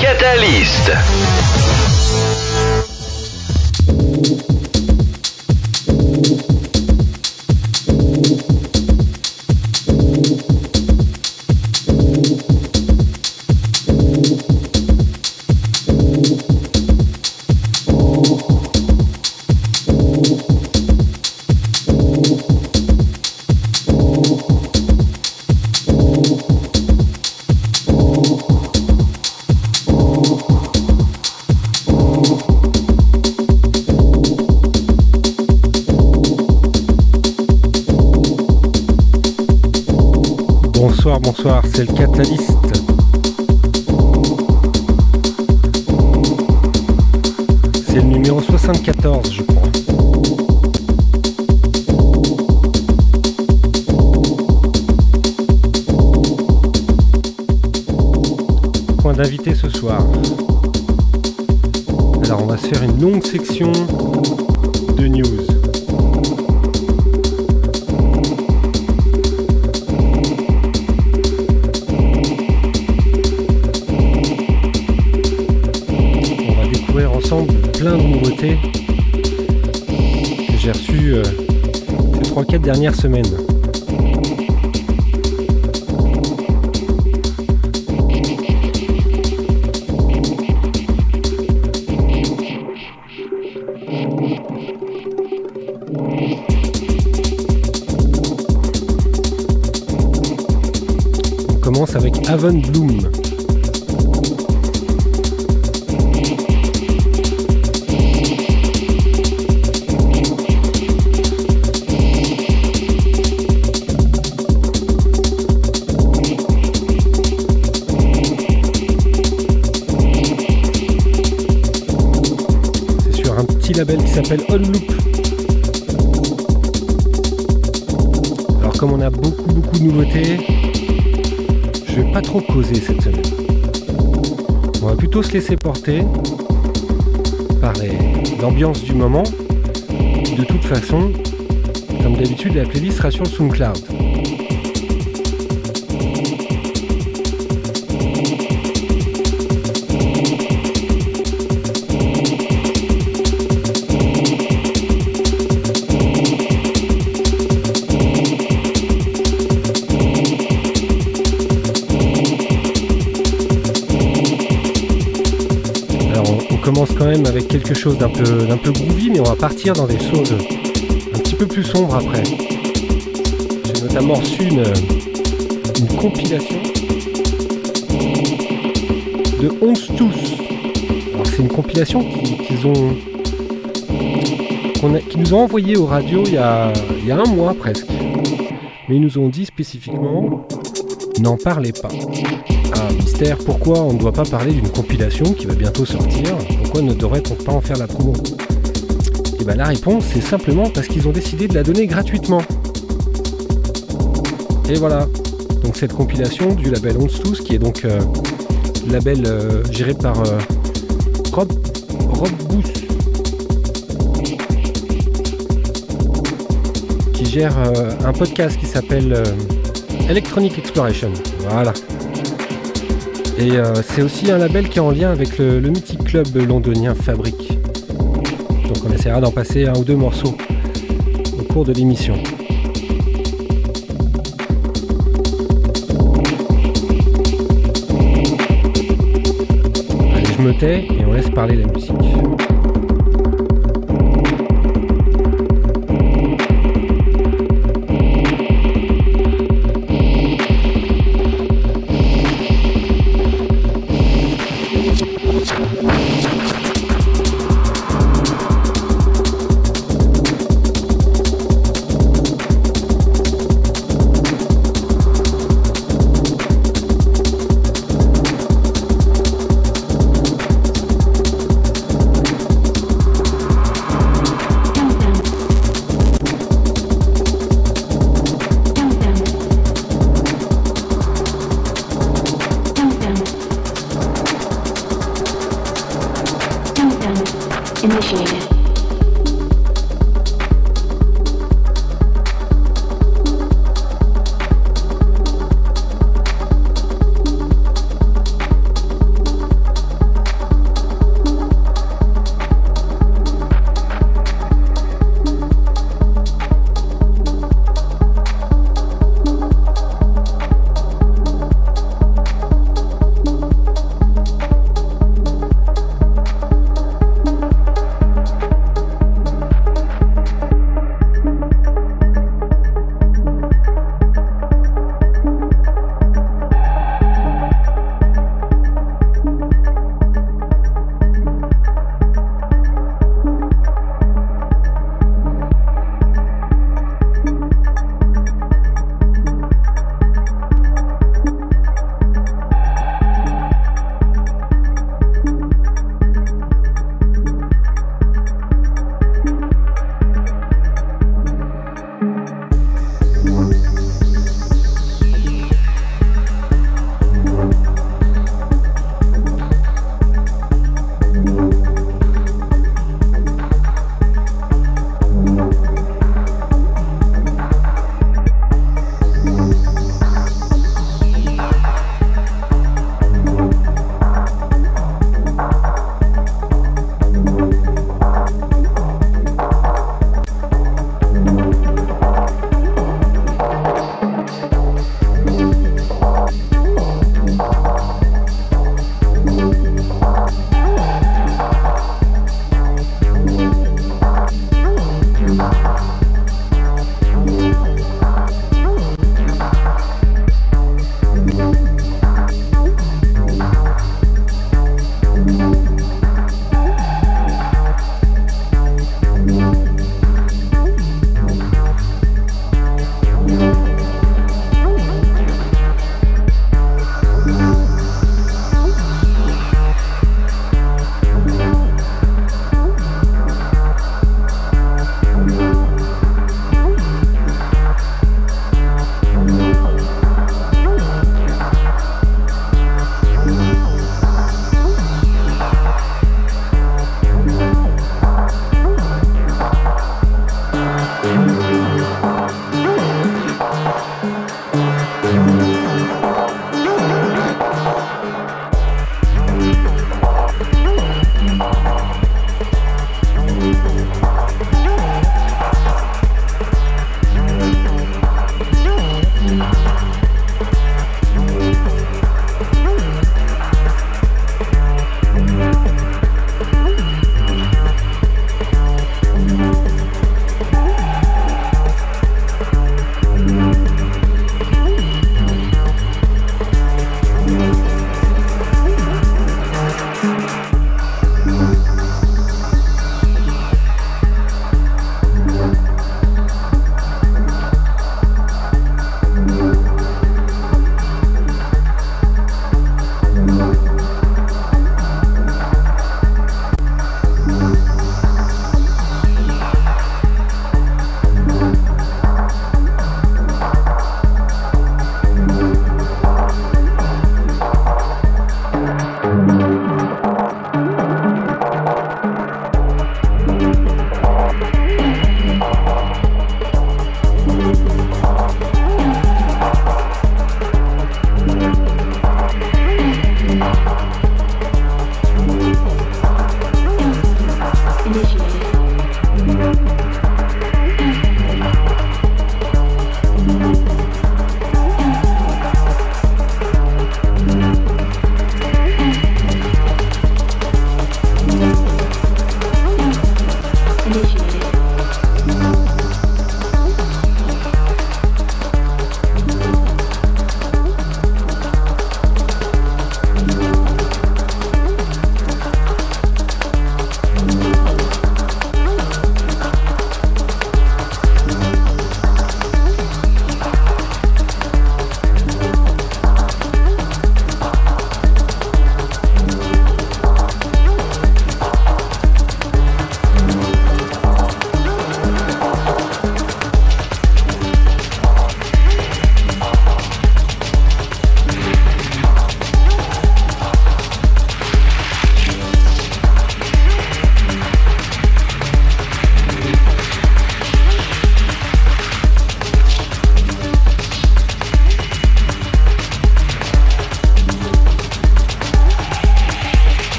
Catalyst. C'est le Catalyst. C'est le numéro 74, je crois. Point d'invité ce soir. Alors on va se faire une longue section de news. J'ai reçues euh, 3-4 dernières semaines. On commence avec Avon Bloom. Trop cette semaine. On va plutôt se laisser porter par l'ambiance du moment. De toute façon, comme d'habitude, la playlist sera sur SoundCloud. Commence quand même avec quelque chose d'un peu, d'un peu groovy, mais on va partir dans des choses un petit peu plus sombres après. J'ai notamment reçu une, compilation de 11 tous. C'est une compilation qui- qu'ils ont qu'ils nous ont envoyé aux radios il y, a, il y a un mois presque. Mais ils nous ont dit spécifiquement n'en parlez pas. Ah, mystère, pourquoi on ne doit pas parler d'une compilation qui va bientôt sortir? Ne devrait-on pas en faire la promo Et bien la réponse, c'est simplement parce qu'ils ont décidé de la donner gratuitement. Et voilà. Donc cette compilation du label On Tous, qui est donc euh, label euh, géré par euh, Rob, Rob Booth, qui gère un podcast qui s'appelle Electronic Exploration. Voilà. Et euh, c'est aussi un label qui est en lien avec le, le mythique club londonien Fabric. Donc on essaiera d'en passer un ou deux morceaux au cours de l'émission. Allez, je me tais et on laisse parler la musique.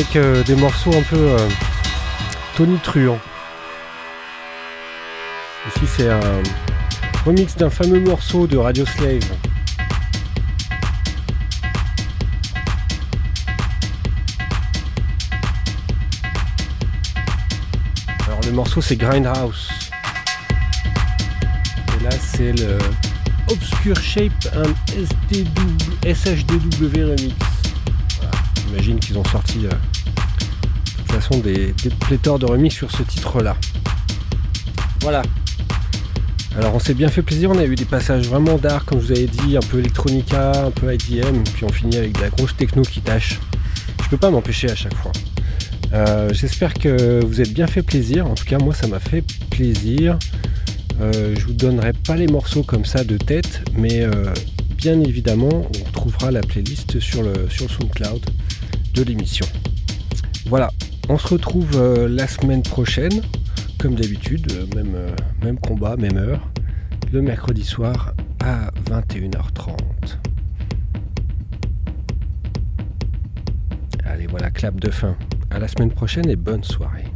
Avec euh, des morceaux un peu euh, tonitruants. Ici c'est un remix d'un fameux morceau de Radio Slave. Alors le morceau c'est Grindhouse. Et là c'est le Obscure Shape and SHDW remix. J'imagine qu'ils ont sorti euh, des, pléthores de remix sur ce titre-là. Voilà. Alors on s'est bien fait plaisir, on a eu des passages vraiment dark, comme je vous avais dit, un peu electronica, un peu IDM, puis on finit avec de la grosse techno qui tâche. Je peux pas m'empêcher à chaque fois. Euh, j'espère que vous êtes bien fait plaisir. En tout cas, moi, ça m'a fait plaisir. Euh, je vous donnerai pas les morceaux comme ça de tête, mais euh, bien évidemment, on retrouvera la playlist sur le, sur SoundCloud de l'émission. Voilà, on se retrouve la semaine prochaine, comme d'habitude, même, même combat, même heure, le mercredi soir à 21h30. Allez, voilà, clap de fin. À la semaine prochaine et bonne soirée.